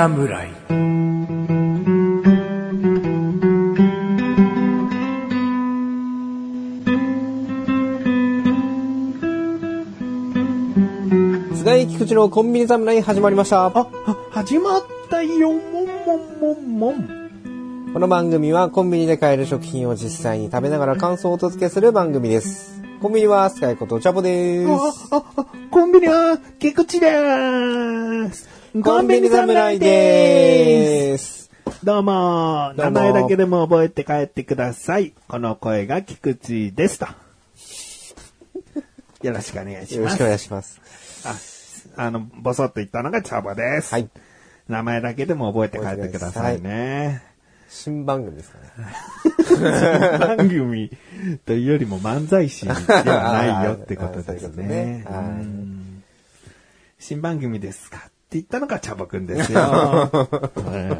侍津田井菊池のコンビニ侍始まりました。あ、あ始まったよ、もんもんもんもん。この番組はコンビニで買える食品を実際に食べながら感想をお届けする番組です。コンビニはスカイことお茶ぼであす。、あ、あコンビニは、菊池でーす。コンビニ侍でーす。どうも、どうも名前だけでも覚えて帰ってください。この声が菊池ですと。よろしくお願いします。よろしくお願いします。ああの、ボソッと言ったのがチャボです。はい。名前だけでも覚えて帰ってくださいね。新番組ですかね。番組というよりも漫才師ではないよってことですね。新番組ですか言ったのがチャボくんですよ。う ん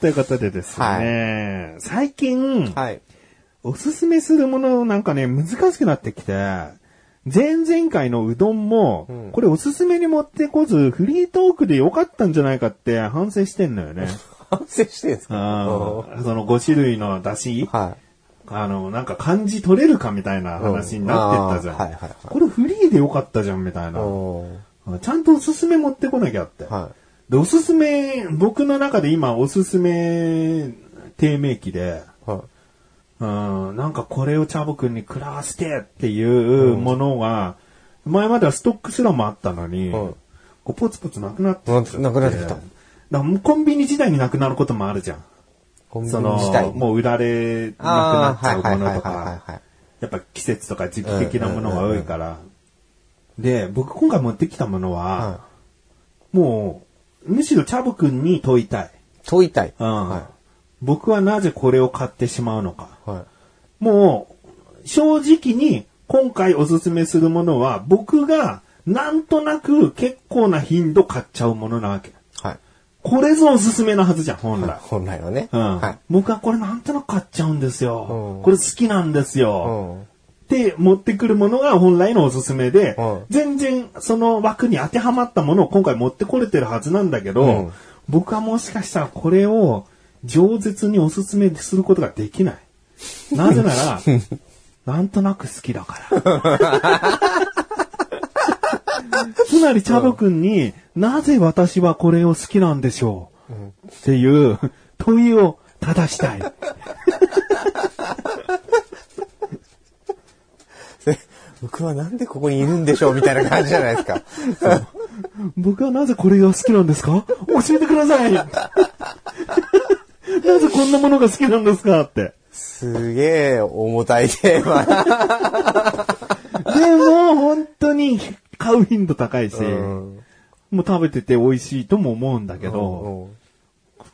ということでですね、最近、はい。おすすめするものなんかね、難しくなってきて、前々回のうどんも、うんこれおすすめに持ってこず、フリートークでよかったんじゃないかって反省してんのよね。反省してんすか？その5種類の出汁、はあの、なんか漢字取れるかみたいな話になってったじゃん。うんあーはいはいはいこれフリーでよかったじゃんみたいい。な。ちゃんとおすすめ持ってこなきゃって。はで、おすすめ、僕の中で今おすすめ低迷期で、い。はい。うん、なんかこれをチャボくんに食らわしてっていうものが、前まではストックすらもあったのに、うんこうポツポツなくなってななくなってきただもうコンビニ自体になくなることもあるじゃん。コンビニその。もう売られなくなっちゃうものとか、はいやっぱ季節とか時期的なものが多いから。で、僕今回持ってきたものは、はもう、むしろチャボくんに問いたい。問いたい。うんは僕はなぜこれを買ってしまうのか。い。はい。もう、正直に今回おすすめするものは僕がなんとなく結構な頻度買っちゃうものなわけ。はい。これぞおすすめのはずじゃん、本来。本来はね。うんはい。僕はこれなんとなく買っちゃうんですよ。うんこれ好きなんですよ。て持ってくるものが本来のおすすめで、うん全然その枠に当てはまったものを今回持ってこれてるはずなんだけど、うん僕はもしかしたらこれを饒舌におすすめすることができない。なぜなら、なんとなく好きだから。つまり、チャボくんに、なぜ私はこれを好きなんでしょう、っていう問いを正したい。僕はなんでここにいるんでしょうみたいな感じじゃないですか。僕はなぜこれが好きなんですか？教えてください なぜこんなものが好きなんですかって。すげえ重たいテーマ。でも、本当に買う頻度高いし、うんもう食べてて美味しいとも思うんだけど、うん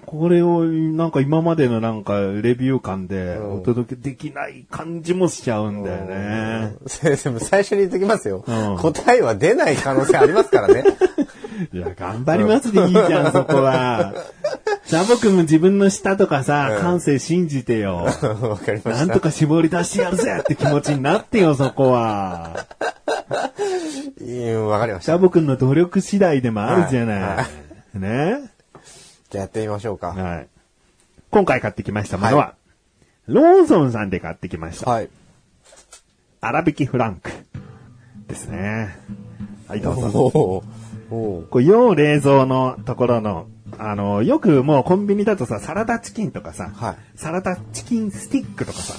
これをなんか今までのなんかレビュー感でうんお届けできない感じもしちゃうんだよね。先生も最初に言っときますよ、うん答えは出ない可能性ありますからね。いや、頑張りますでいいじゃん、そこは。ジャボ君も自分の舌とかさ、うん感性信じてよ。わかりました。なんとか絞り出してやるぜって気持ちになってよ、そこは。うんわかりました。シャボくんの努力次第でもあるじゃない。はねじゃあやってみましょうか。はい。今回買ってきましたものは、ローソンさんで買ってきました。はい。粗挽きフランクですね。はい、どうぞ。おこう要冷蔵のところの、あの、よくもうコンビニだとさ、サラダチキンとかさ、はいサラダチキンスティックとかさ、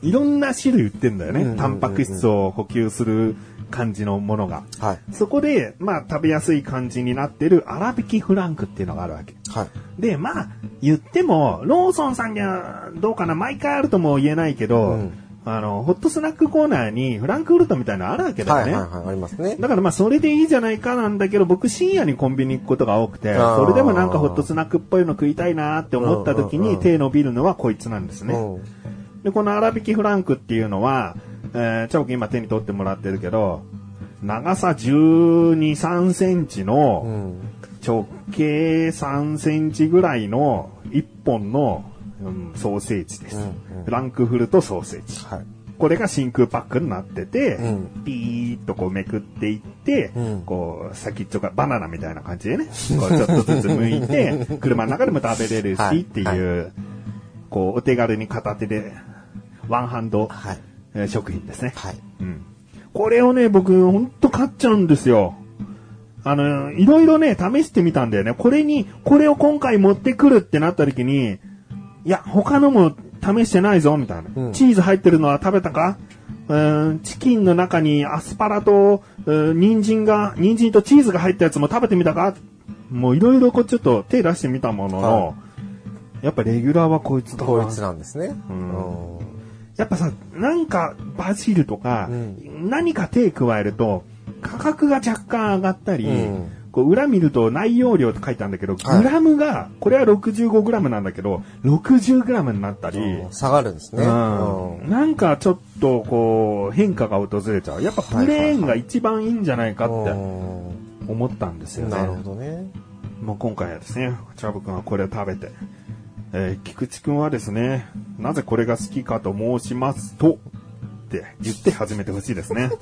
いろんな種類売ってんだよね。タンパク質を補給する感じのものが。はい。そこで、まあ、食べやすい感じになってる粗挽きフランクっていうのがあるわけ。はい。で、まあ、言っても、ローソンさんにはどうかな、毎回あるとも言えないけど、うんあの、ホットスナックコーナーにフランクフルトみたいなのあるわけだよね。はいはいはい。ありますね。だからまあそれでいいじゃないかなんだけど、僕深夜にコンビニ行くことが多くて、それでもなんかホットスナックっぽいの食いたいなって思った時に手伸びるのはこいつなんですね。うんで、この粗挽きフランクっていうのは、えー、チャ今手に取ってもらってるけど、長さ12、3センチうのん。直径3センチぐらいの1本の、うんソーセージです、うんうんフランクフルトソーセージ。はい。これが真空パックになってて、うんピーッとこうめくっていって、うんこう先っちょがバナナみたいな感じでね、こうちょっとずつ剥いて、車の中でも食べれるはいしっていう、こうお手軽に片手でワンハンド、はい。えー食品ですね。はい。うん。これをね、僕、ほんと買っちゃうんですよ。あの、いろいろね、試してみたんだよね。これに、これを今回持ってくるってなった時に、いや、他のも試してないぞ、みたいな。うんチーズ入ってるのは食べたか？うーんチキンの中にアスパラと、うー人参が、人参とチーズが入ったやつも食べてみたか？もういろいろこうちょっと手出してみたものの、はやっぱレギュラーはこいつだなこいつなんですね。んやっぱさ、なんかバジルとか、うん何か手加えると、価格が若干上がったり、うんこう裏見ると内容量って書いてあるんだけど、はいグラムが、これは65グラムなんだけど、60グラムになったり、うん下がるんですね。なんかちょっとこう変化が訪れちゃう。やっぱプレーンが一番いいんじゃないかって思ったんですよね。なるほどね。もう今回はですね、チャブ君はこれを食べて、えー菊池君はですね、なぜこれが好きかと申しますと、って言って始めてほしいですね。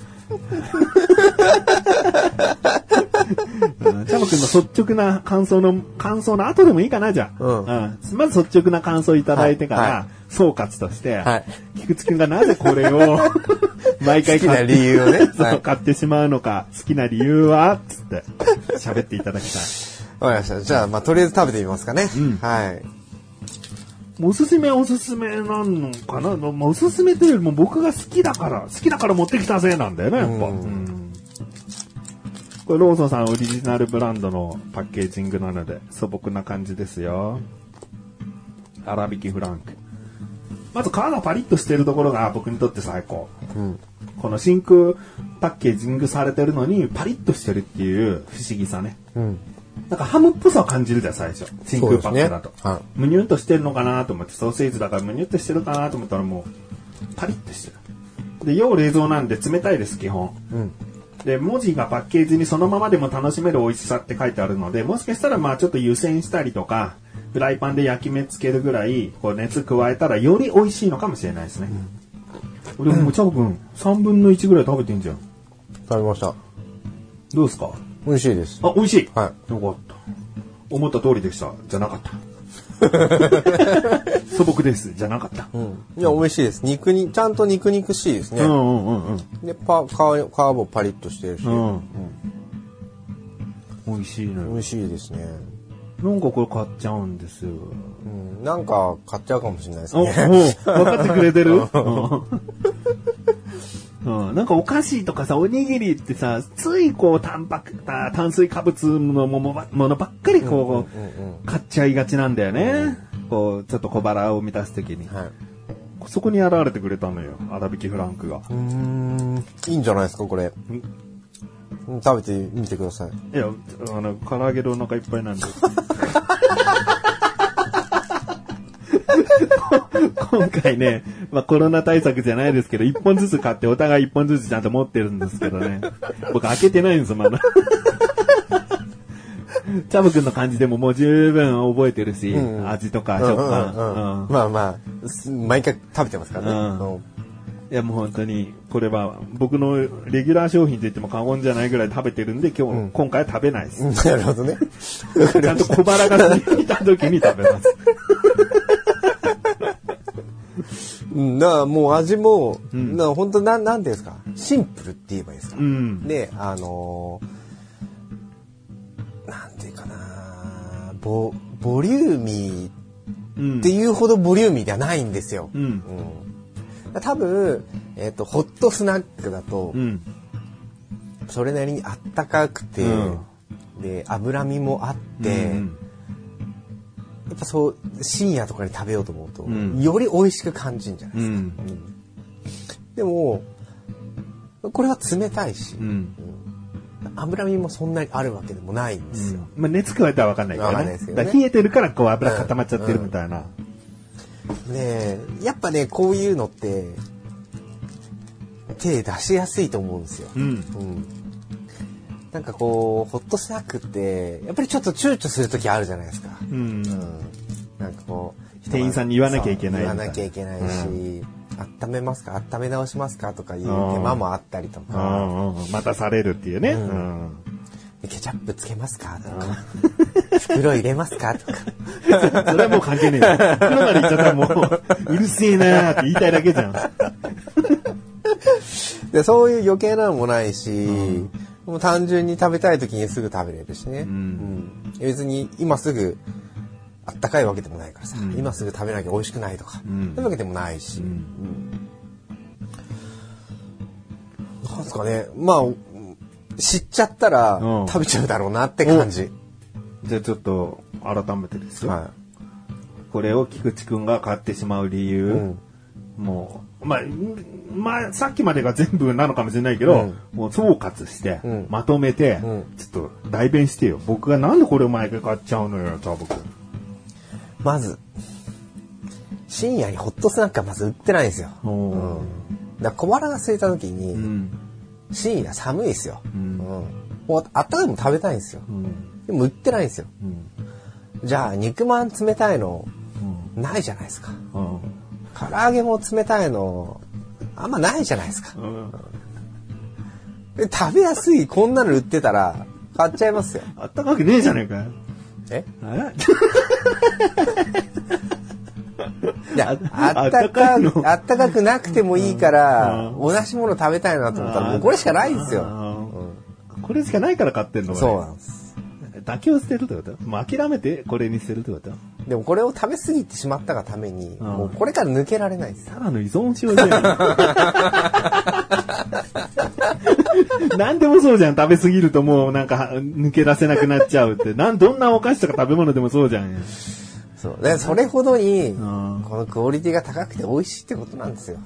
うんチャブ君の率直な感想の、感想の後でもいいかな、じゃあ。うんまず率直な感想いただいてから、はいはい総括として、はい菊池君がなぜこれを 毎回好きな理由をね はい買ってしまうのか、好きな理由は？つって喋っていただきたい。わかりました。じゃあ、まあ、とりあえず食べてみますかね。うんはい。おすすめはおすすめなのかな、まあ、おすすめというよりも僕が好きだから、好きだから持ってきたぜなんだよね、やっぱ。うんうんこれローソンさんオリジナルブランドのパッケージングなので素朴な感じですよ。粗挽きフランク。まず皮がパリッとしてるところが僕にとって最高。うん。この真空パッケージングされてるのにパリッとしてるっていう不思議さね。うん。なんかハムっぽさを感じるじゃん、最初。真空パックだと。ねはいむにゅんとしてるのかなと思って、ソーセージだからむにゅっとしてるかなと思ったらもう、パリッとしてる。で、要冷蔵なんで冷たいです、基本。うん。で、文字がパッケージにそのままでも楽しめる美味しさって書いてあるので、もしかしたらまあちょっと湯煎したりとか、フライパンで焼き目つけるぐらい、こう熱加えたらより美味しいのかもしれないですね。俺もうチャボくん、3分の1ぐらい食べてんじゃん。食べました。どうですか？美味しいです。あ、美味しい。はよかった。思った通りでした。じゃなかった。素朴です。じゃなかった。うん。いや、美味しいです。肉に、ちゃんと肉肉しいですね。うんうんうんうん。で、パ、皮、皮もパリッとしてるし。うん。美味しいのよ。美味しいですね。なんかこれ買っちゃうんですよ。うん。なんか、買っちゃうかもしれないですね。分かってくれてる？うんうん、なんかお菓子とかさ、おにぎりってさ、ついこう、タンパク、た炭水化物のものばものばっかりこう、うんうんうん買っちゃいがちなんだよね。こう、ちょっと小腹を満たすときに。はい。そこに現れてくれたのよ。粗挽きフランクが。うーん。いいんじゃないですか、これ。うん食べてみてください。いや、あの、唐揚げでお腹いっぱいなんで。今回ね、まあコロナ対策じゃないですけど、一本ずつ買ってお互い一本ずつちゃんと持ってるんですけどね。僕開けてないんですよ、まだ。チャブ君の感じでももう十分覚えてるし、うん味とかうん食うんうん感。うんまあまあ、す毎回食べてますからね。うんうんいやもう本当に、これは僕のレギュラー商品と言っても過言じゃないぐらい食べてるんで、今日、うん今回は食べないです。なるほどね。ちゃんと小腹が空いた時に食べます。うん、だからもう味も、んな本当なん、なんていうんですか、シンプルって言えばいいですか？うん。で、あのーなんていうかな、ボ、ボリューミうんーっていうほどボリューミーではないんですよ。うん。うん多分、えっ、と、ホットスナックだとう、ん。それなりにあったかくて、うんで、脂身もあって、うんやっぱそう、深夜とかに食べようと思うと、うんより美味しく感じるんじゃないですか。うん。でも、これは冷たいし、うん。脂身もそんなにあるわけでもないんですよ。まあ、熱加えたらわかんないからわかんね。ないですけどね冷えてるからこう油固まっちゃってるみたいな。で、やっぱね、こういうのって、手出しやすいと思うんですよ。うん。うんなんかこう、ホットスナックって、やっぱりちょっと躊躇するときあるじゃないですか。うん。うん。なんかこう、店員さんに言わなきゃいけない言わなきゃいけないし、温めますか？温め直しますか？とかいう手間もあったりとか、うんうんまたされるっていうね。うん。ケチャップつけますか？とか、袋入れますか？とか。それはもう関係ねえよ。袋まで言っちゃったらもう、うるせえなーって言いたいだけじゃん。で、そういう余計なのもないし、もう単純に食べたい時にすぐ食べれるしね。うん。別に今すぐあったかいわけでもないからさ、今すぐ食べなきゃ美味しくないとか、ん。そういうわけでもないし。うん。なんですかね、まあ、知っちゃったらうん。食べちゃうだろうなって感じ。じゃあちょっと、改めてですよ。はこれを菊池くんが買ってしまう理由。うん。もう、まあ、んまあ、さっきまでが全部なのかもしれないけど、うんもう総括して、うんまとめて、うんちょっと代弁してよ。僕がなんでこれを毎回買っちゃうのよ、チャボくん。い。まず、深夜にホットスナックはまず売ってないんですよ。だ小腹が空いた時に、うん。深夜寒いですよ。もうあったかいもの食べたいんですよ。うん。でも売ってないんですよ。うん。じゃあ、肉まん冷たいの、うん。ないじゃないですか。うん。唐揚げも冷たいの、あんまないじゃないですか。うん。で食べやすい、こんなの売ってたら、買っちゃいますよ。あったかくねえじゃねえかよ。え？あ いや、ああったかあったかいのあったかくなくてもいいから、うん同じもの食べたいなと思ったら、もうこれしかないんですよ。あーこれしかないから買ってんのそうなんです。妥協してるってこと？もう諦めてこれにしてるってこと？でもこれを食べ過ぎてしまったがために、うんもうこれから抜けられないです。ただの依存症じゃん。何でもそうじゃん。食べ過ぎるともうなんかは抜け出せなくなっちゃうって。なん、どんなお菓子とか食べ物でもそうじゃん。そう。で、それほどに、んこのクオリティが高くて美味しいってことなんですよ。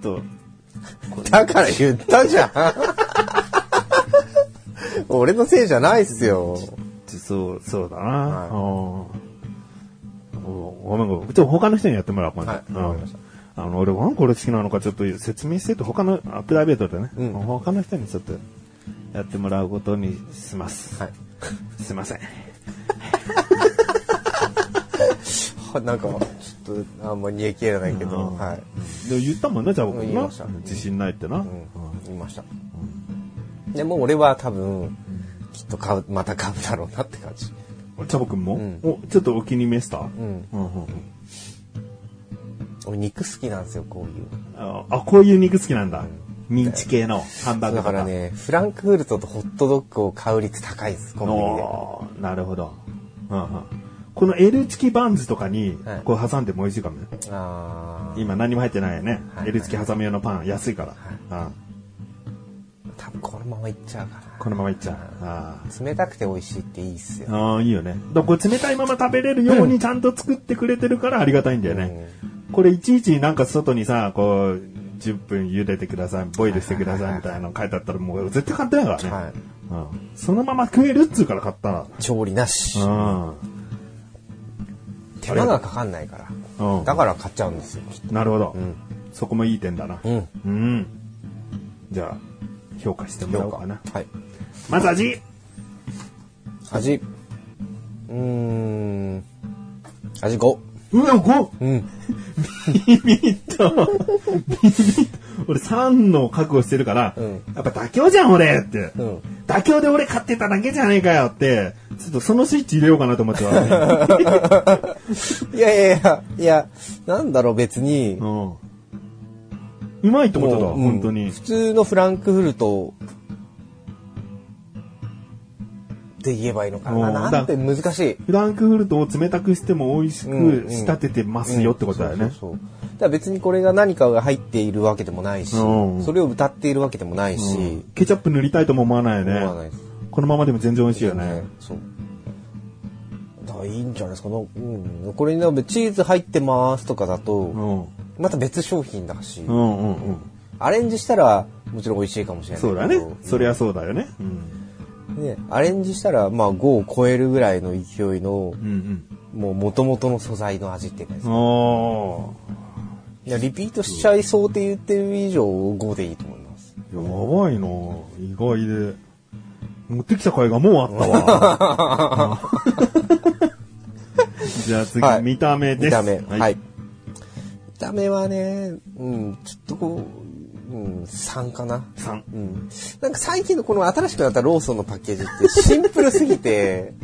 と、だから言ったじゃん。俺のせいじゃないっすよ。そう、そうだな。はいごめんごめん。ちょっと他の人にやってもらおう、今度はいうんわかりましたあの、俺がこれ好きなのかちょっと説明してと他の、あプライベートでね、うん他の人にちょっとやってもらうことにします。はい。すいません。なんか、ちょっと、あんま煮え切れないけど、うんはい。でも言ったもんね、じゃあ僕な。自信ないってな。うん、言いました。でも俺は多分、きっと買う、また買うだろうなって感じ。チャボくんも、うんお、ちょっとお気に召した、うん。うんうんうん俺肉好きなんですよ、こういう。ああ、こういう肉好きなんだ。ミンチ系のハンバーグだとか。からね、フランクフルトとホットドッグを買う率高いです、コンビニで。なるほど。うんうんこの L チキバンズとかにはい、こう挟んでも美味しいかもね。あー今何も入ってないよね。はい L チキ挟む用のパン、安いから。うん多分このままいっちゃうかこのままいっちゃう。あな。冷たくて美味しいっていいっすよ。あああ、いいよね。だこれ冷たいまま食べれるようにちゃんと作ってくれてるからありがたいんだよね。これいちいちなんか外にさ、こう、10分茹でてください、ボイルしてくださいみたいなの書いてあったらもう絶対簡単やからね。はい。うん、そのまま食えるっつうから買ったら。調理なし。う手間がかかんないから。ん。うん。だから買っちゃうんですよ。なるほど、うん。そこもいい点だな。うん。うん。じゃあ、評価してもらおうかな。はい。まず味味。うーん。味5。うわ、5! うん。ビビッと。ビビッ俺3の覚悟してるから、うんやっぱ妥協じゃん俺って、うん妥協で俺買ってただけじゃねえかよって、ちょっとそのスイッチ入れようかなと思ってた、いやいやいや、いや、なんだろう別に、うん。うまいってことだ、もううん本当に。普通のフランクフルトって言えばいいのかな。うんなんて難しい。フランクフルトを冷たくしても美味しうんく仕立ててますよってことだよね。だ別にこれが何かが入っているわけでもないし、うんそれを歌っているわけでもないし、うんケチャップ塗りたいとも思わないよね。このままでも全然美味しいよね。そう。だからいいんじゃないですか。のうん、これにねチーズ入ってますとかだと、うん。また別商品だし、うんうんうん。アレンジしたらもちろん美味しいかもしれないけど。そうだね。そりゃそうだよね。うん。ね、アレンジしたら、まあ5を超えるぐらいの勢いの、うんもう元々の素材の味っていうかですリピートしちゃいそうって言ってる以上5でいいと思います。ー。やばいな意外で。持ってきた甲斐がもうあったわ。じゃあ次、はい見た目です。見た目。はい。た目はね、うん、ちょっとこう、うん、3かな。3。うん。なんか最近のこの新しくなったローソンのパッケージってシンプルすぎて、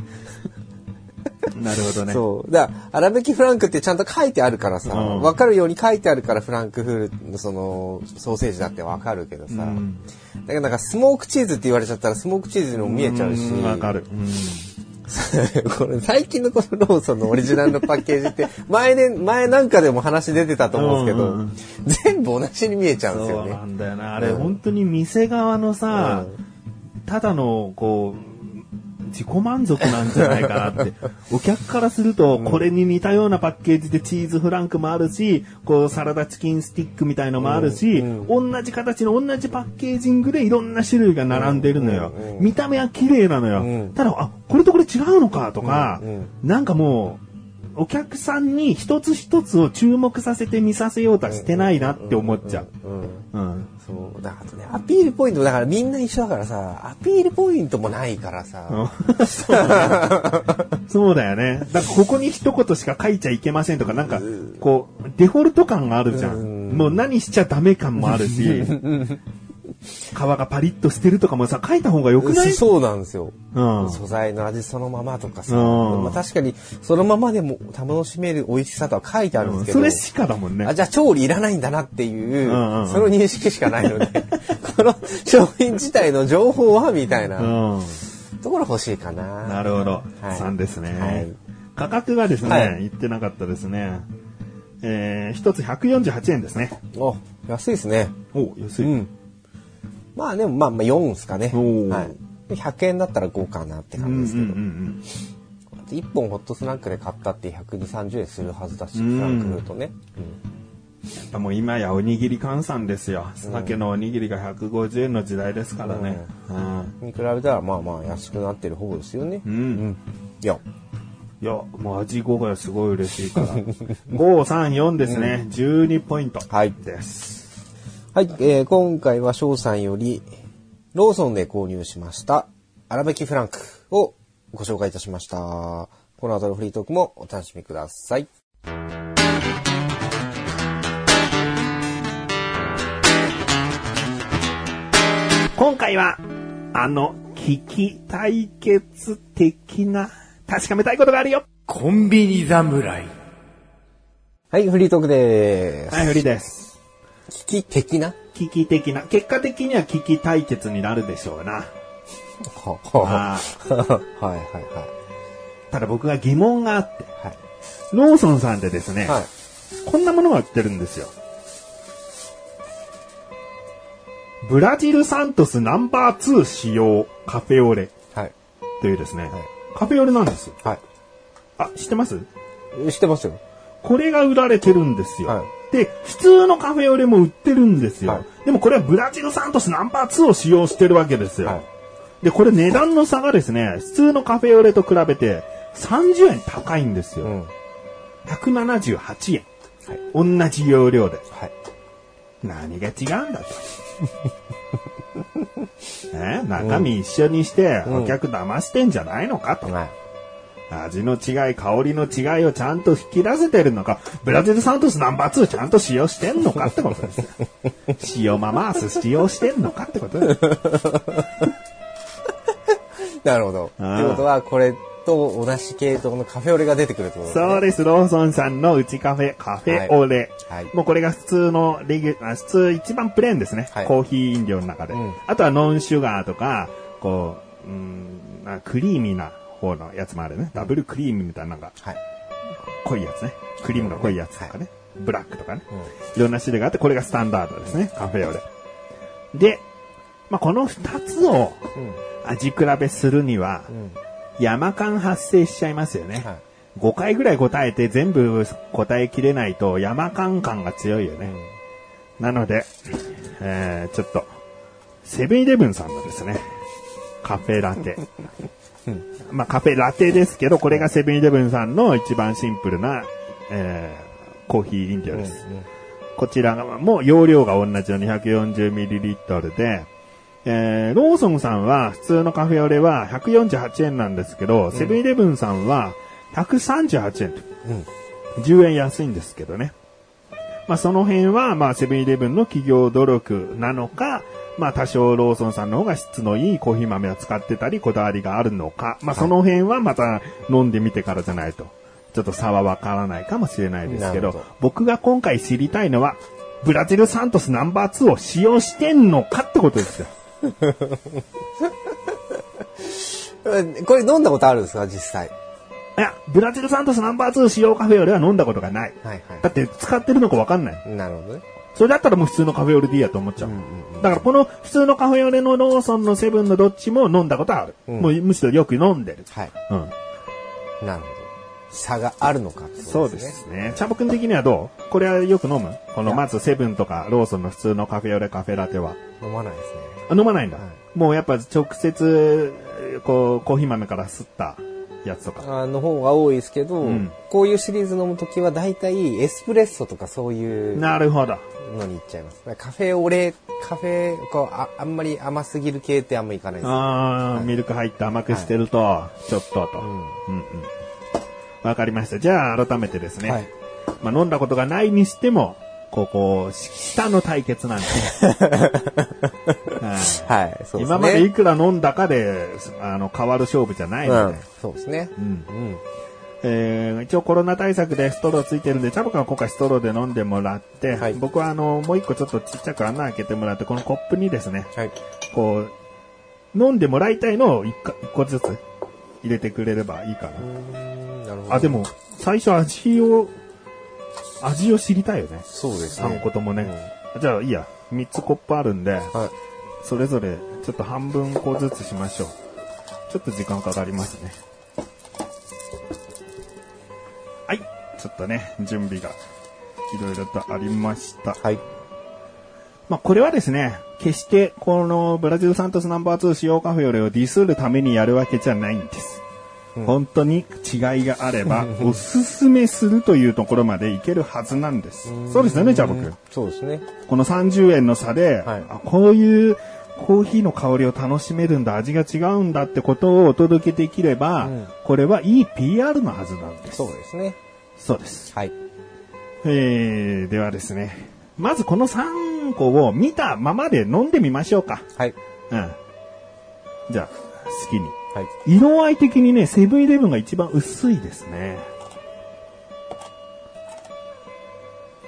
なるほどね。そう。だから、粗挽きフランクってちゃんと書いてあるからさ、うんわ、かるように書いてあるからフランクフルトのその、ソーセージだってわかるけどさ、うんだからなんかスモークチーズって言われちゃったらスモークチーズにも見えちゃうし、んわかる。う んこれ最近のこのローソンのオリジナルのパッケージって、前で、前なんかでも話出てたと思うんですけど、うんうん全部同じに見えちゃうんですよねそうな。んだよな。あれ、うん本当に店側のさ、ただの、こう、自己満足なんじゃないかなって。お客からすると、これに似たようなパッケージでチーズフランクもあるし、こう、サラダチキンスティックみたいのもあるし、同じ形の同じパッケージングでいろんな種類が並んでるのよ。見た目は綺麗なのよ。うんただ、あ、これとこれ違うのかとか、うんなんかもう、お客さんに一つ一つを注目させて見させようとはしてないなって思っちゃう。うんうん。そう。だからね、アピールポイント、だからみんな一緒だからさ、アピールポイントもないからさ、そうだよね。だからここに一言しか書いちゃいけませんとか、なんか、こう、デフォルト感があるじゃん。もう何しちゃダメ感もあるし、皮がパリッとしてるとかもさ、書いた方がよくない？そうなんですよ。うん。素材の味そのままとかさ、うんまあ、確かにそのままでも楽しめる美味しさとは書いてあるんですけど、それしかだもんねあ。じゃあ調理いらないんだなっていう、うんうんうんその認識しかないので、この商品自体の情報はみたいなうん。ところ欲しいかな。なるほど。はい3ですね。はい価格がですね、はい言ってなかったですね。えー、一つ148円ですね。お、安いですね。お安い。うん。まあでもまあまあ4ですかね。はい。で100円だったら5かなってうんうんう感じですけど。ん1本ホットスナックで買ったって120、30円するはずだし、うんフランクフルトね。やっぱもう今やおにぎり換算ですよ。酒のおにぎりが150円の時代ですからね。うん。うんに比べたらまあまあ安くなってる方ですよね。うんうん。いや、いや、もう味5がすごい嬉しいから。5、3、4ですね。12ポイント。はいです。はい、えー今回は翔さんより、ローソンで購入しました、粗挽きフランクをご紹介いたしました。この後のフリートークもお楽しみください。今回は、あの、危機対決的な、確かめたいことがあるよ。コンビニ侍。はい、フリートークでーす。はい、フリです。危機的な？危機的な、結果的には危機対決になるでしょうな。ははあ はいはいはい。ただ僕が疑問があって、はい。ローソンさんでですね、はい。こんなものが売ってるんですよ。ブラジルサントスナンバー2使用カフェオレはい。というですね、はいカフェオレなんですよ。はあ、知ってます？い。知ってますよ。これが売られてるんですよ。はで、普通のカフェオレも売ってるんですよ。はいでもこれはブラジルサントスナンバー2を使用してるわけですよ。はいで、これ値段の差がですね、普通のカフェオレと比べて30円高いんですよ。うん。178円。はい。同じ容量で。はい。何が違うんだと。ね、中身一緒にしてうんお客騙してんじゃないのかと。はい。味の違い、香りの違いをちゃんと引き出せてるのか、ブラジルサントスナンバー2ちゃんと使用してんのかってことですよ。塩ママース使用してんのかってことです。なるほど。ってことは、これと同じ系統のカフェオレが出てくるってことですね。そうです、ローソンさんのうちカフェ、カフェオレ。はいはいもうこれが普通のレギュあ普通一番プレーンですね。はいコーヒー飲料の中で。うんあとはノンシュガーとか、こう、うんあクリーミーな方のやつもあるね。ダブルクリームみたいなのがはい。濃いやつね。クリームが濃いやつとかね。ブラックとかね。いろんな種類があって、これがスタンダードですね。カフェオレ。で、まあ、この二つを味比べするには。山間発生しちゃいますよね。はい。5回ぐらい答えて全部答えきれないと山間感が強いよね。なので、えー、ちょっと、セブンイレブンさんのですね、カフェラテ。まあカフェラテですけど、これがセブンイレブンさんの一番シンプルな、えー、コーヒー飲料です。こちらが、もう容量が同じの 240ml で、えー、ローソンさんは普通のカフェオレは148円なんですけど、セブンイレブンさんは138円と。うん。10円安いんですけどね。ままあその辺は、まあセブンイレブンの企業努力なのか、まあ多少ローソンさんの方が質のいいコーヒー豆を使ってたり、こだわりがあるのか、まあその辺はまた飲んでみてからじゃないと、ちょっと差はわからないかもしれないですけどど、僕が今回知りたいのは、ブラジルサントスナンバー2を使用してんのかってことですよ。う んこれ飲んだことあるんですか、実際。いや、ブラジルサントスナンバー2使用カフェオレは飲んだことがない。はいだって使ってるのかわかんない。はい。なるほどね。それだったらもう普通のカフェオレでいいやと思っちゃう。だからこの普通のカフェオレのローソンのセブンのどっちも飲んだことある。うんもうむしろよく飲んでる。はい。うん。なるほど。差があるのかってことそうですね。チャボくん的にはどう？これはよく飲む？このまずセブンとかローソンの普通のカフェオレカフェラテは。飲まないですね。あ飲まないんだ。はいもうやっぱ直接、こう、コーヒー豆から吸ったやつとか。あの方が多いですけど、うんこういうシリーズ飲むときは大体エスプレッソとかそういうなるほど。のに行っちゃいます。カフェオレ、カフェ、こうああんまり甘すぎる系ってあんまいかないです。あー、ミルク入って甘くしてると、ちょっとと。うんうんうん。わかりました。じゃあ改めてですね。はいまあ飲んだことがないにしても、ここ、下の対決なんで。はいはい、そうですね。今までいくら飲んだかで、あの、変わる勝負じゃないので。うん、そうですね。うんうん。えー一応コロナ対策でストローついてるんで、チャボくんは今回ストローで飲んでもらって、はい僕はあの、もう一個ちょっとちっちゃく穴開けてもらって、このコップにですね、はい。こう、飲んでもらいたいのを一個一個ずつ入れてくれればいいかな。うんなるほど。あ、でも、最初味を、味を知りたいよね。そうですね。3個ともね。じゃあいいや、3つコップあるんで、はい。それぞれちょっと半分個ずつしましょう。ちょっと時間かかりますね。はい。ちょっとね、準備がいろいろとありました。はい。まあ、これはですね、決してこのブラジルサントスナンバー2使用カフェオレをディスるためにやるわけじゃないんです。本当に違いがあれば、おすすめするというところまでいけるはずなんです。そうですよね、ジャボ君。そうですね。この30円の差で、はいあこういうコーヒーの香りを楽しめるんだ、味が違うんだってことをお届けできれば、うんこれはいい PR のはずなんです。そうですね。そうです。はい。えー、ではですね、まずこの3個を見たままで飲んでみましょうか。はい。うん。じゃあ、好きに。はい。色合い的にね、セブンイレブンが一番薄いですね。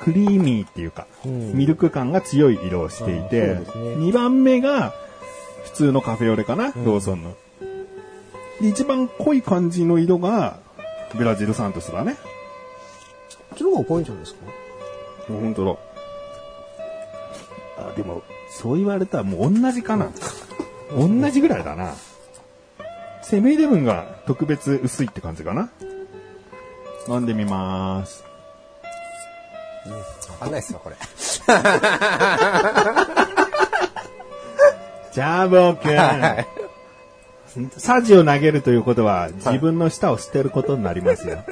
クリーミーっていうか、うんミルク感が強い色をしていて、ね2番目が普通のカフェオレかな、ローソンの。で、一番濃い感じの色がブラジルサントスだね。こっちの方が濃いんじゃないですか？本当だ。あ、でも、そう言われたらもう同じかな。同じぐらいだな。セブンイレブンが特別薄いって感じかな？飲んでみまーす。わかんないっすわ、これ。じゃあ僕、サジを投げるということは自分の舌を捨てることになりますよ。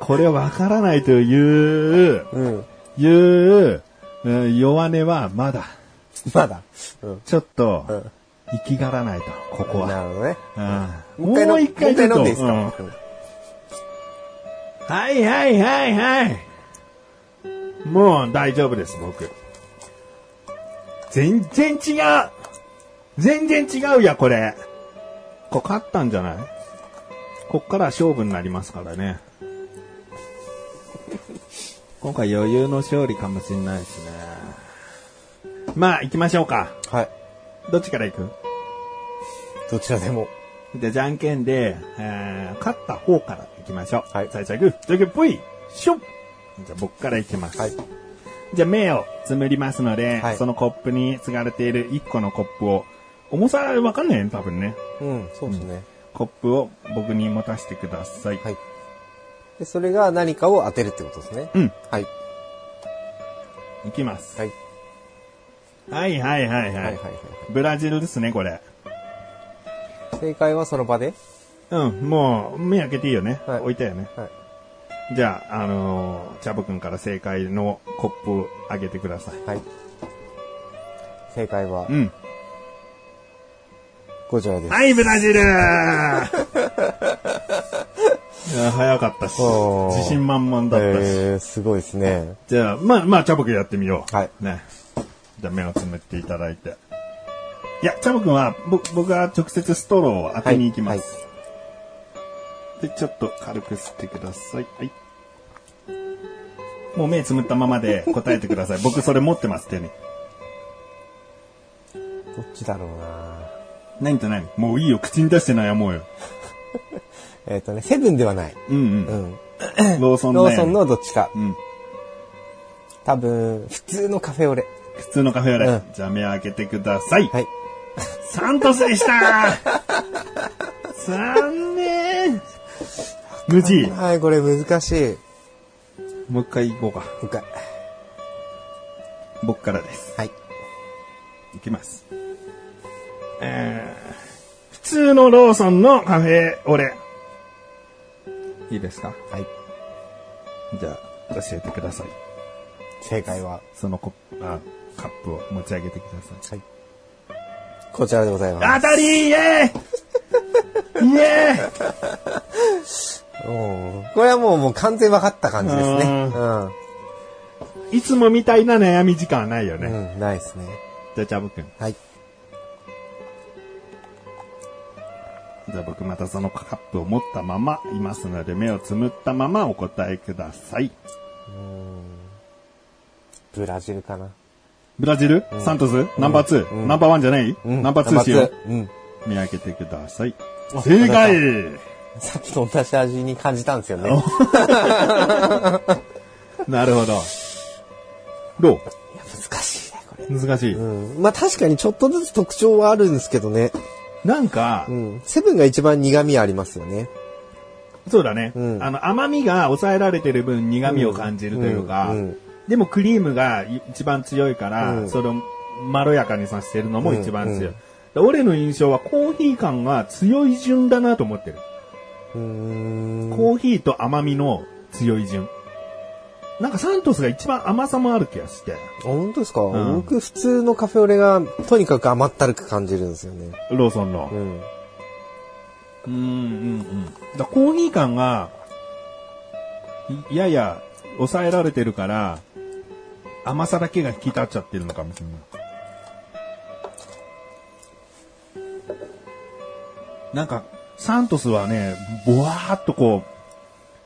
これわからないという、うん。いう、うん弱音はまだ、まだ。うん。ちょっとん、生きがらないと、ここは。なるほどね。うんもう一回のもう一回ちょっともう一回飲んでいいですか、うんはいはいはいはい。もう大丈夫です、僕。全然違う全然違うや、これ。こう勝ったんじゃない？こっから勝負になりますからね。今回余裕の勝利かもしれないですね。まあ、行きましょうか。はい。どっちから行く？どちらでも。で、じゃんけんで、えー、勝った方から行きましょう。はい最初はグー、じゃんけんぽい、しょっじゃあ僕から行きます。はい。じゃあ目をつむりますので、はいそのコップに継がれている1個のコップを、重さわかんないよね、多分ね。うん、そうですね。コップを僕に持たせてください。はい。で、それが何かを当てるってことですね。うん。はい。いきます。はい。はいはいはいはい。はいはいはい。ブラジルですね、これ。正解はその場で？うん、もう、目開けていいよね。はい置いたよね。はい。じゃあ、あのー、チャボくんから正解のコップをあげてください。はい。正解は？う、ん。こちらです。はい、ブラジルあ 早かったし、自信満々だったし。えー、すごいですね。じゃあ、まあ、まあ、チャボくんやってみよう。はいね。じゃあ、目をつむっていただいて。いや、チャボくんは、ぼ僕が直接ストローを当てに行きます。で、ちょっと軽く吸ってください。はい。もう目つむったままで答えてください。僕それ持ってます、手に。どっちだろうな何と何？もういいよ、口に出して悩もうよ。えっ、とね、セブンではない。うんううん。ん。ローソンローソンのどっちか。うん。多分、普通のカフェオレ。普通のカフェオレ。うんじゃあ目開けてください。はい。サントスでした残念無事。はい、これ難しい。もう一回行こうか。もう一回。僕からです。はい。いきます。えー、普通のローソンのカフェオレ。いいですか？はい。じゃあ、教えてください。正解は、そのコップ、あ、カップを持ち上げてください。こちらでございま当たりイエーイイエーイす。うんこれはもう、もう完全分かった感じですね。うん。いつもみたいな悩み時間はないよね。うん、ないですね。じゃあ、チャブくん。はい。じゃあ僕またそのカップを持ったままいますので、目をつむったままお答えください。ブラジルかな。ブラジル、サントス、ナンバー2、ナンバーワンじゃない、うんナンバー2しよう。うん。見上げてください。あ正解さっきと同じ味に感じたんですよね。なるほど。どいや難しいね、これ。う難しい、うん。まあ確かにちょっとずつ特徴はあるんですけどね。なんか、うん。セブンが一番苦味ありますよね。そうだね、うんあの、甘みが抑えられてる分苦味を感じるというか、でもクリームが一番強いから、うんそれをまろやかにさせてるのも一番強い。うんうんで俺の印象はコーヒー感が強い順だなと思ってる。うーん。コーヒーと甘みの強い順。なんかサントスが一番甘さもある気がして。あ本当ですか、ん僕普通のカフェオレがとにかく甘ったるく感じるんですよね。ローソンの。うん。うん、うん、うん。だコーヒー感が、いやや抑えられてるから、甘さだけが引き立っちゃってるのかもしれない。なんか、サントスはね、ぼわーっとこ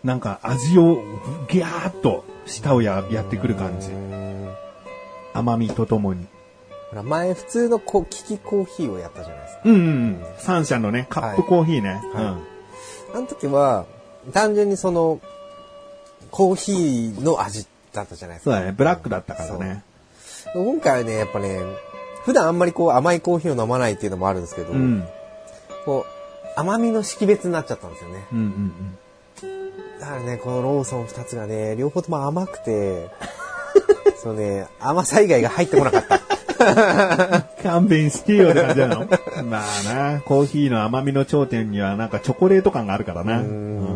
う、なんか味をギャーっと舌をややってくる感じう。ん甘みとともに。ほら前普通のこキキコーヒーをやったじゃないですか。うんうんうん。三社のね、カップコーヒーね。はいあの時は、単純にその、コーヒーの味だったじゃないですか。そうだね、ブラックだったからね。今回はね、やっぱね、普段あんまりこう甘いコーヒーを飲まないっていうのもあるんですけど、うん。こう、甘みの識別になっちゃったんですよね。うんうんうん。だからね、このローソン2つがね、両方とも甘くて、そうね、甘さ以外が入ってこなかった。勘弁してよって感じなの？まあな、コーヒーの甘みの頂点にはなんかチョコレート感があるからな。うん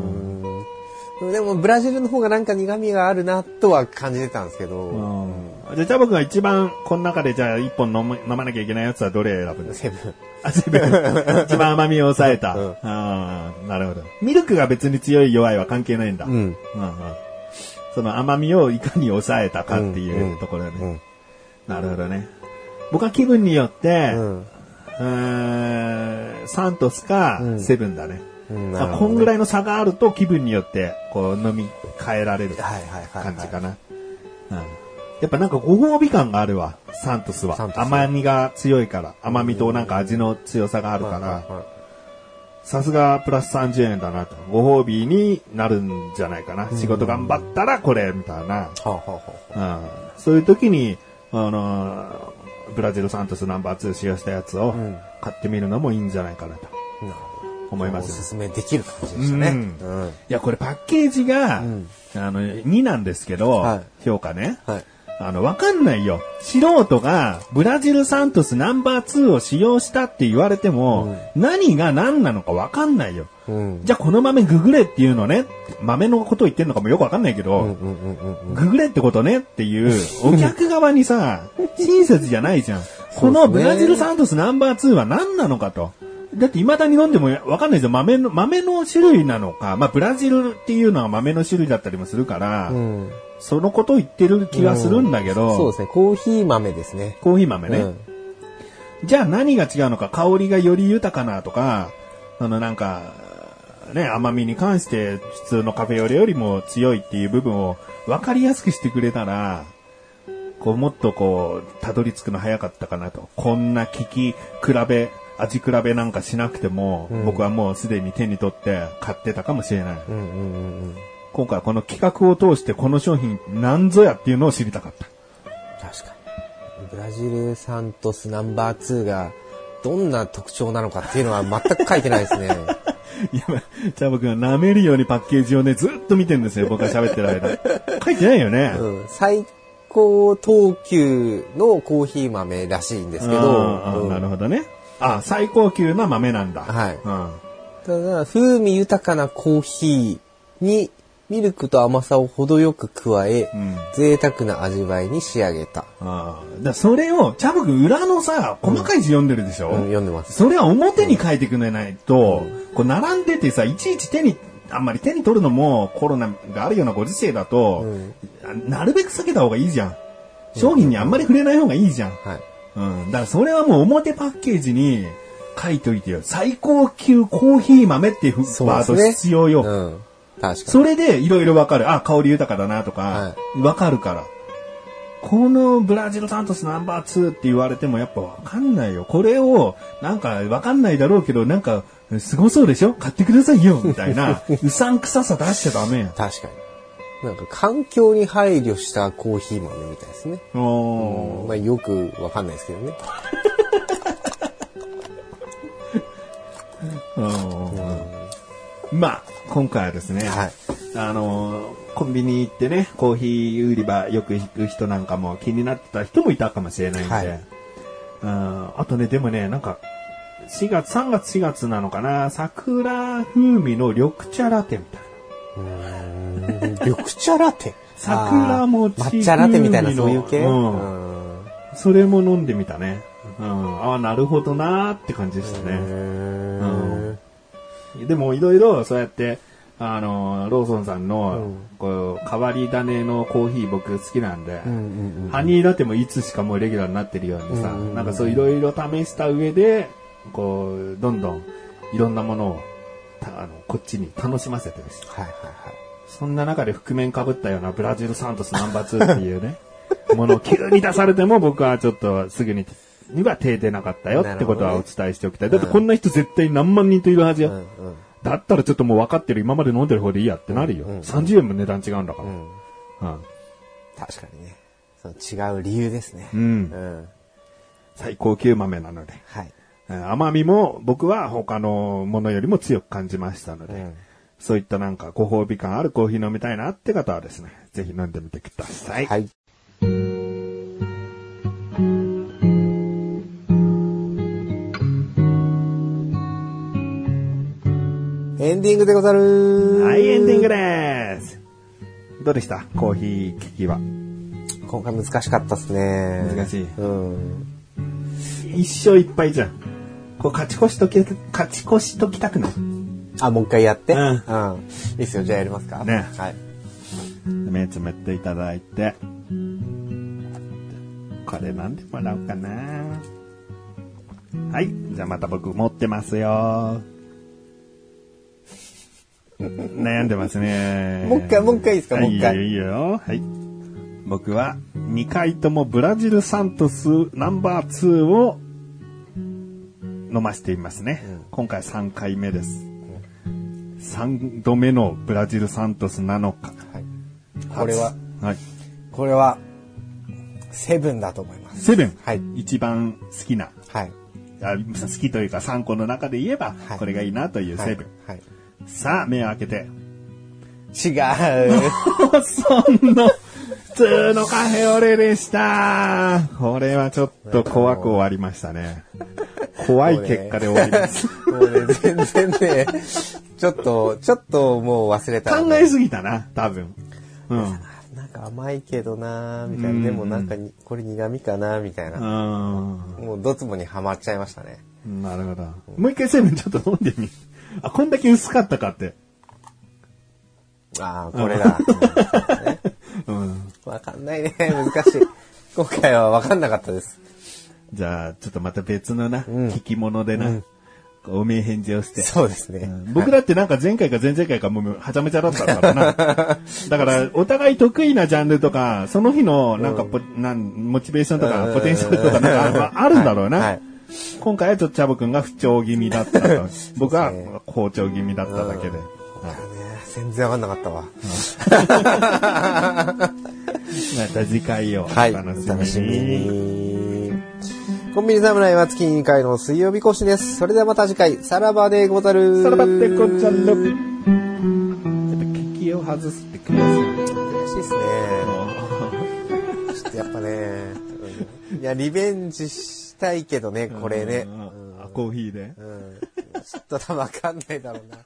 でも、ブラジルの方がなんか苦味があるな、とは感じてたんですけど、じゃあ、ジャボ君が一番、この中でじゃあ一本飲む飲まなきゃいけないやつはどれ選ぶ？んですかセブン。あ、セブン。一番甘みを抑えた。うんああ、なるほど。ミルクが別に強い弱いは関係ないんだ。うん。うんうんその甘みをいかに抑えたかっていうところだね。うん。なるほどね。僕は気分によって、うん。サントスかうんセブンだね。うんまあこんぐらいの差があると気分によってこう飲み変えられる。感じかな。うんやっぱなんかご褒美感があるわ、サントスは。ス甘みが強いから。甘みとなんか味の強さがあるから、さすがプラス30円だなと。ご褒美になるんじゃないかな。仕事頑張ったらこれ、みたいな。そういう時に、あのーブラジルサントスナンバー2使用したやつをん買ってみるのもいいんじゃないかなとあなるほど思います。おすすめできる感じでしたね。ううん。いや、これパッケージが、んあの、2なんですけど、はい評価ね。はい。あの、わかんないよ。素人が、ブラジルサントスナンバー2を使用したって言われても、何が何なのかわかんないよ。うん。じゃあこの豆ググれっていうのね。豆のこと言ってんのかもよくわかんないけど、うんうんうんうん。ググれってことねっていう、お客側にさ、親切じゃないじゃん。このブラジルサントスナンバー2は何なのかと。だって未だに飲んでもわかんないですよ。豆の、豆の種類なのか。まあ、ブラジルっていうのは豆の種類だったりもするから、うん。そのことを言ってる気がするんだけど、そうですね。コーヒー豆ですね。コーヒー豆ね。うんじゃあ何が違うのか、香りがより豊かなとか、そのなんか、ね、甘みに関して普通のカフェオレよりも強いっていう部分を分かりやすくしてくれたら、こうもっとこう、たどり着くの早かったかなと。こんな聞き比べ、味比べなんかしなくても、僕はもうすでに手に取って買ってたかもしれない。うんうんうんうん。今回はこの企画を通してこの商品なんぞやっていうのを知りたかった。確かに。ブラジルサントスナンバー2がどんな特徴なのかっていうのは全く書いてないですね。いや、じゃあ僕が舐めるようにパッケージをね、ずっと見てるんですよ、僕が喋ってる間。書いてないよね。うん、最高等級のコーヒー豆らしいんですけど、なるほどね。あ、最高級な豆なんだ。はいうん。ただ風味豊かなコーヒーにミルクと甘さを程よく加え、うん贅沢な味わいに仕上げた。ああ。だからそれを、チャブ君裏のさ、細かい字読んでるでしょ、うん読んでます。それは表に書いてくれないと、こう並んでてさ、いちいち手に、あんまり手に取るのもコロナがあるようなご時世だと、なるべく避けた方がいいじゃん。商品にあんまり触れない方がいいじゃん。はい。うん。だからそれはもう表パッケージに書いといてよ。最高級コーヒー豆っていうワード必要よ。うん。確かに。それでいろいろわかる。あ、香り豊かだなとかは、わ、かるから。このブラジルサントスナンバー2って言われてもやっぱわかんないよ。これを、なんかわかんないだろうけど、なんか、すごそうでしょ？買ってくださいよみたいな、うさんくささ出しちゃダメよ。確かに。なんか環境に配慮したコーヒー豆みたいですね。おー。まあよくわかんないですけどね。まあ、今回はですね、はい。あのーコンビニ行ってね、コーヒー売り場よく行く人なんかも気になってた人もいたかもしれないんで、はい。うん。あとね、でもね、なんか、4月、3月4月なのかな、桜風味の緑茶ラテみたいな。緑茶ラテ。桜餅抹茶ラテみたいなそういう系、うんうんそれも飲んでみたね。うん、ああ、なるほどなーって感じでしたね。へーでもいろいろそうやって、あの、ローソンさんの、うんこう、変わり種のコーヒー僕好きなんで、うんうんうんハニーラテもいつしかもうレギュラーになってるようにさ、うんうんうんなんかそういろいろ試した上で、こう、どんどんいろんなものを、たあの、こっちに楽しませてるし。はいはいはい。そんな中で覆面被ったようなブラジルサントスナンバー2っていうね、ものを急に出されても僕はちょっとすぐに、には手出なかったよってことはお伝えしておきたい。だってこんな人絶対何万人といるはずよ。うんうんだったらちょっともう分かってる今まで飲んでる方でいいやってなるよ。うん30円も値段違うんだから。うんうん確かにね。その違う理由ですね。うんうん最高級豆なので。はい。うん甘みも僕は他のものよりも強く感じましたので、うんそういったなんかご褒美感あるコーヒー飲みたいなって方はですね、ぜひ飲んでみてください。はい。エンディングでござるはい、エンディングです。どうでした？コーヒー機器は。今回難しかったっすね。難しいうん。一生いっぱいじゃん。こう勝ち越しとき、勝ち越しときたくないあ、もう一回やって。うんいいっすよ。じゃあやりますか。ねはい。目つめていただいて。これなんでもらおうかな。はい。じゃあまた僕持ってますよ。悩んでますね。もう一回もう一回いいですか？はもう一回いいよいいよ。はい。僕は2回ともブラジルサントスナンバー2を飲ませていますね。今回3回目です。3度目のブラジルサントスなのか。はい。これは、はい。これは、セブンだと思います。セブン？はい一番好きな。はい。あ好きというか3個の中で言えば、はいこれがいいなというセブン。はい。はいさあ、目を開けて。違う。そんな、普通のカフェオレでした。これはちょっと怖く終わりましたね。怖い結果で終わります。もうね、全然ね、ちょっと、ちょっともう忘れた、考えすぎたな、多分。うん。なんか甘いけどなーみたいな。でもなんかに、これ苦味かなみたいな。うん。もうドツボにはまっちゃいましたね。なるほど。もう一回成分ちょっと飲んでみ。あ、こんだけ薄かったかって。ああ、これだ。うん。わかんないね。難しい。今回はわかんなかったです。じゃあ、ちょっとまた別のな、ん聞き物でな、こうおめえ返事をして。そうですね。うん僕だってなんか前回か前々回かもうはちゃめちゃだったからな。だから、お互い得意なジャンルとか、その日のなんかポ、なんモチベーションとか、うんポテンシャルとかなんか ああるんだろうな。はい今回はちょっとチャボくんが不調気味だったと。僕は好調気味だっただけで。ね全然わかんなかったわ。また次回をおはい。楽しみに。お楽しみに。コンビニ侍は月2回の水曜日更新です。それではまた次回、さらばでござる。さらばってこちゃんの。ちょっと聞きを外すってください。悔しいですね。ちょっとやっぱね、うんいや、リベンジしたいけどね、これね。うんあコーヒーで。うん。ちょっと多分わかんないだろうな。